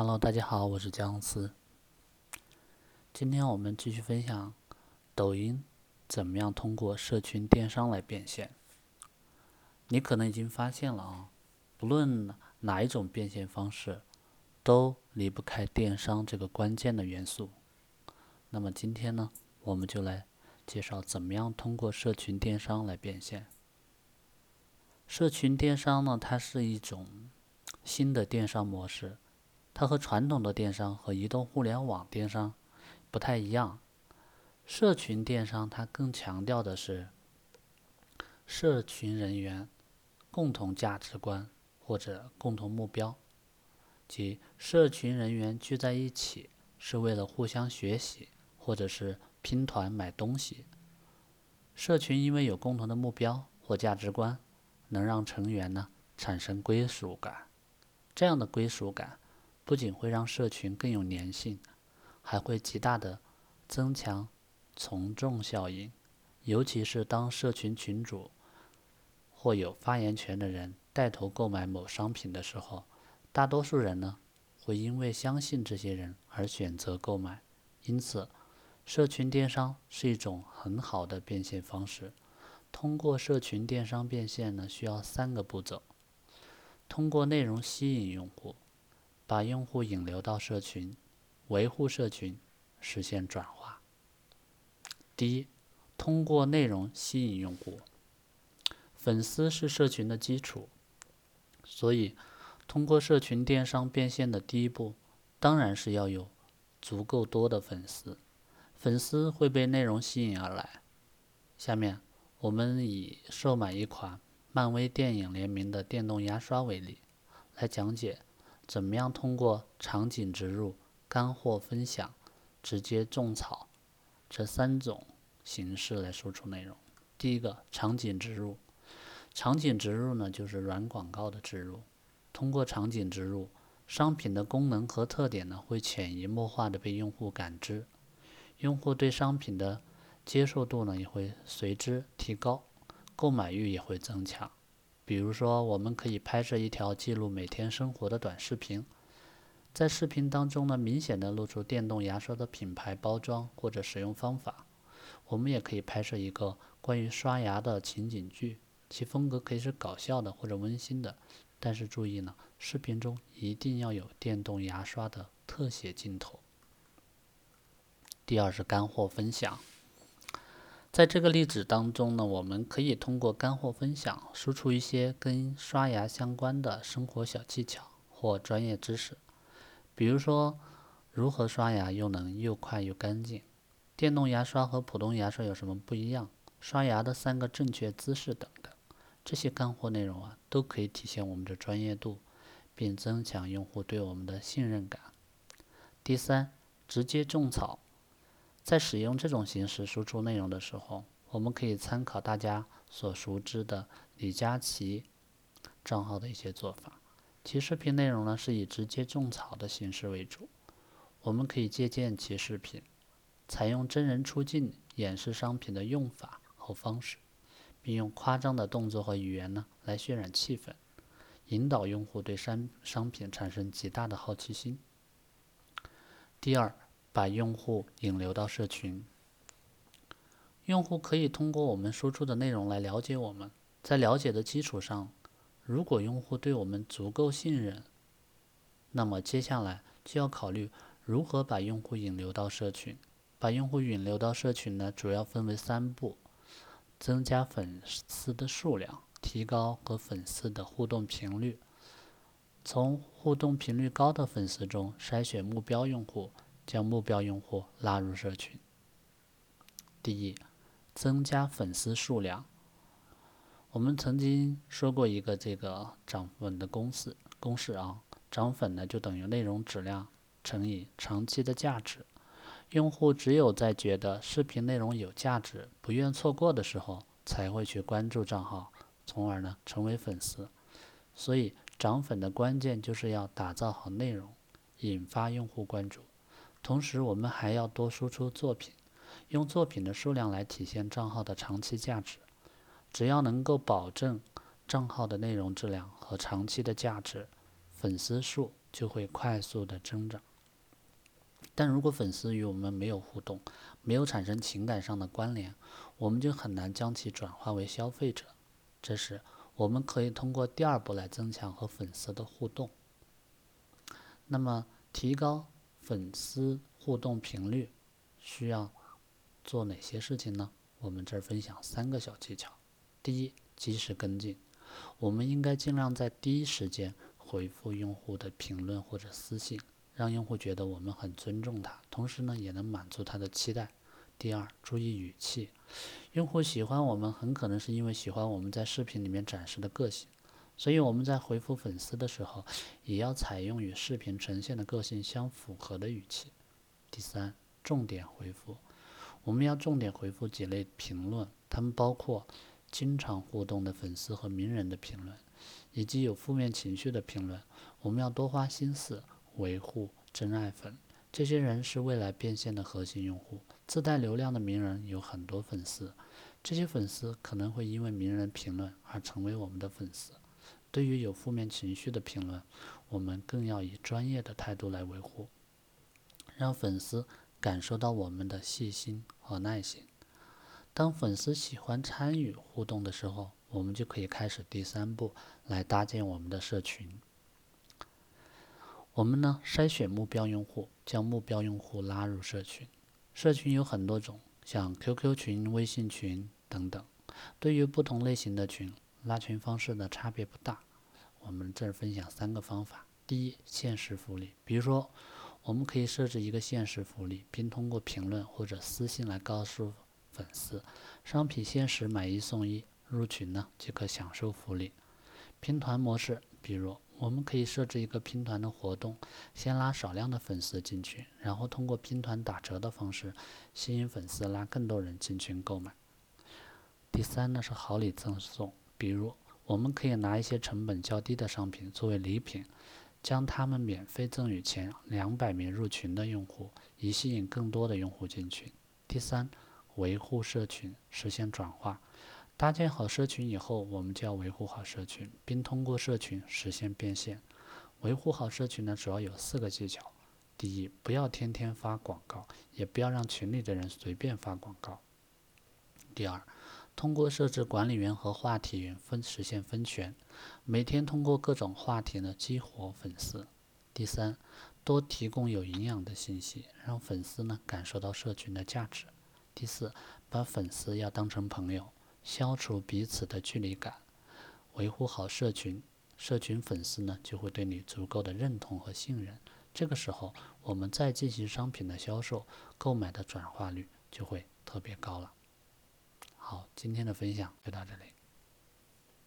Hello，大家好，我是姜思。今天我们继续分享抖音怎么样通过社群电商来变现。你可能已经发现了啊，不论哪一种变现方式，都离不开电商这个关键的元素。那么今天呢，我们就来介绍怎么样通过社群电商来变现。社群电商呢，它是一种新的电商模式，它和传统的电商和移动互联网电商不太一样。社群电商它更强调的是社群人员共同价值观或者共同目标，即社群人员聚在一起是为了互相学习或者是拼团买东西。社群因为有共同的目标或价值观。能让成员呢产生归属感，这样的归属感不仅会让社群更有粘性，还会极大的增强从众效应。尤其是当社群群主或有发言权的人带头购买某商品的时候，大多数人呢会因为相信这些人而选择购买。因此，社群电商是一种很好的变现方式。通过社群电商变现呢，需要三个步骤：通过内容吸引用户，把用户引流到社群，维护社群，实现转化。第一，通过内容吸引用户。粉丝是社群的基础，所以通过社群电商变现的第一步，当然是要有足够多的粉丝。粉丝会被内容吸引而来。下面。我们以售买一款漫威电影联名的电动牙刷为例，来讲解怎么样通过场景植入、干货分享、直接种草这三种形式来输出内容。第一个，场景植入。场景植入呢，就是软广告的植入。通过场景植入，商品的功能和特点呢，会潜移默化的被用户感知，用户对商品的。接受度呢也会随之提高，购买欲也会增强。比如说，我们可以拍摄一条记录每天生活的短视频，在视频当中呢，明显的露出电动牙刷的品牌包装或者使用方法。我们也可以拍摄一个关于刷牙的情景剧，其风格可以是搞笑的或者温馨的，但是注意呢，视频中一定要有电动牙刷的特写镜头。第二是干货分享。在这个例子当中呢，我们可以通过干货分享输出一些跟刷牙相关的生活小技巧或专业知识，比如说如何刷牙又能又快又干净，电动牙刷和普通牙刷有什么不一样，刷牙的三个正确姿势等等。这些干货内容啊，都可以体现我们的专业度，并增强用户对我们的信任感。第三，直接种草。在使用这种形式输出内容的时候，我们可以参考大家所熟知的李佳琦账号的一些做法。其视频内容呢是以直接种草的形式为主，我们可以借鉴其视频，采用真人出镜演示商品的用法和方式，并用夸张的动作和语言呢来渲染气氛，引导用户对商商品产生极大的好奇心。第二。把用户引流到社群，用户可以通过我们输出的内容来了解我们，在了解的基础上，如果用户对我们足够信任，那么接下来就要考虑如何把用户引流到社群。把用户引流到社群呢，主要分为三步：增加粉丝的数量，提高和粉丝的互动频率，从互动频率高的粉丝中筛选目标用户。将目标用户拉入社群。第一，增加粉丝数量。我们曾经说过一个这个涨粉的公式公式啊，涨粉呢就等于内容质量乘以长期的价值。用户只有在觉得视频内容有价值、不愿错过的时候，才会去关注账号，从而呢成为粉丝。所以涨粉的关键就是要打造好内容，引发用户关注。同时，我们还要多输出作品，用作品的数量来体现账号的长期价值。只要能够保证账号的内容质量和长期的价值，粉丝数就会快速的增长。但如果粉丝与我们没有互动，没有产生情感上的关联，我们就很难将其转化为消费者。这时，我们可以通过第二步来增强和粉丝的互动。那么，提高粉丝互动频率需要做哪些事情呢？我们这儿分享三个小技巧。第一，及时跟进，我们应该尽量在第一时间回复用户的评论或者私信。让用户觉得我们很尊重他，同时呢，也能满足他的期待。第二，注意语气，用户喜欢我们，很可能是因为喜欢我们在视频里面展示的个性，所以我们在回复粉丝的时候，也要采用与视频呈现的个性相符合的语气。第三，重点回复，我们要重点回复几类评论，他们包括经常互动的粉丝和名人的评论，以及有负面情绪的评论，我们要多花心思。维护真爱粉，这些人是未来变现的核心用户。自带流量的名人有很多粉丝，这些粉丝可能会因为名人评论而成为我们的粉丝。对于有负面情绪的评论，我们更要以专业的态度来维护，让粉丝感受到我们的细心和耐心。当粉丝喜欢参与互动的时候，我们就可以开始第三步来搭建我们的社群。我们呢筛选目标用户，将目标用户拉入社群。社群有很多种，像 QQ 群、微信群等等。对于不同类型的群，拉群方式的差别不大。我们这儿分享三个方法。第一，限时福利，比如说，我们可以设置一个限时福利，并通过评论或者私信来告诉粉丝，商品限时买一送一，入群呢即可享受福利。拼团模式，比如。我们可以设置一个拼团的活动，先拉少量的粉丝进群，然后通过拼团打折的方式吸引粉丝，拉更多人进群购买。第三呢是好礼赠送，比如我们可以拿一些成本较低的商品作为礼品，将它们免费赠与前两百名入群的用户，以吸引更多的用户进群。第三，维护社群，实现转化。搭建好社群以后，我们就要维护好社群，并通过社群实现变现。维护好社群呢，主要有四个技巧：第一，不要天天发广告，也不要让群里的人随便发广告；第二，通过设置管理员和话题员分实现分权，每天通过各种话题呢激活粉丝；第三，多提供有营养的信息，让粉丝呢感受到社群的价值；第四，把粉丝要当成朋友。消除彼此的距离感，维护好社群，社群粉丝呢就会对你足够的认同和信任。这个时候，我们再进行商品的销售，购买的转化率就会特别高了。好，今天的分享就到这里。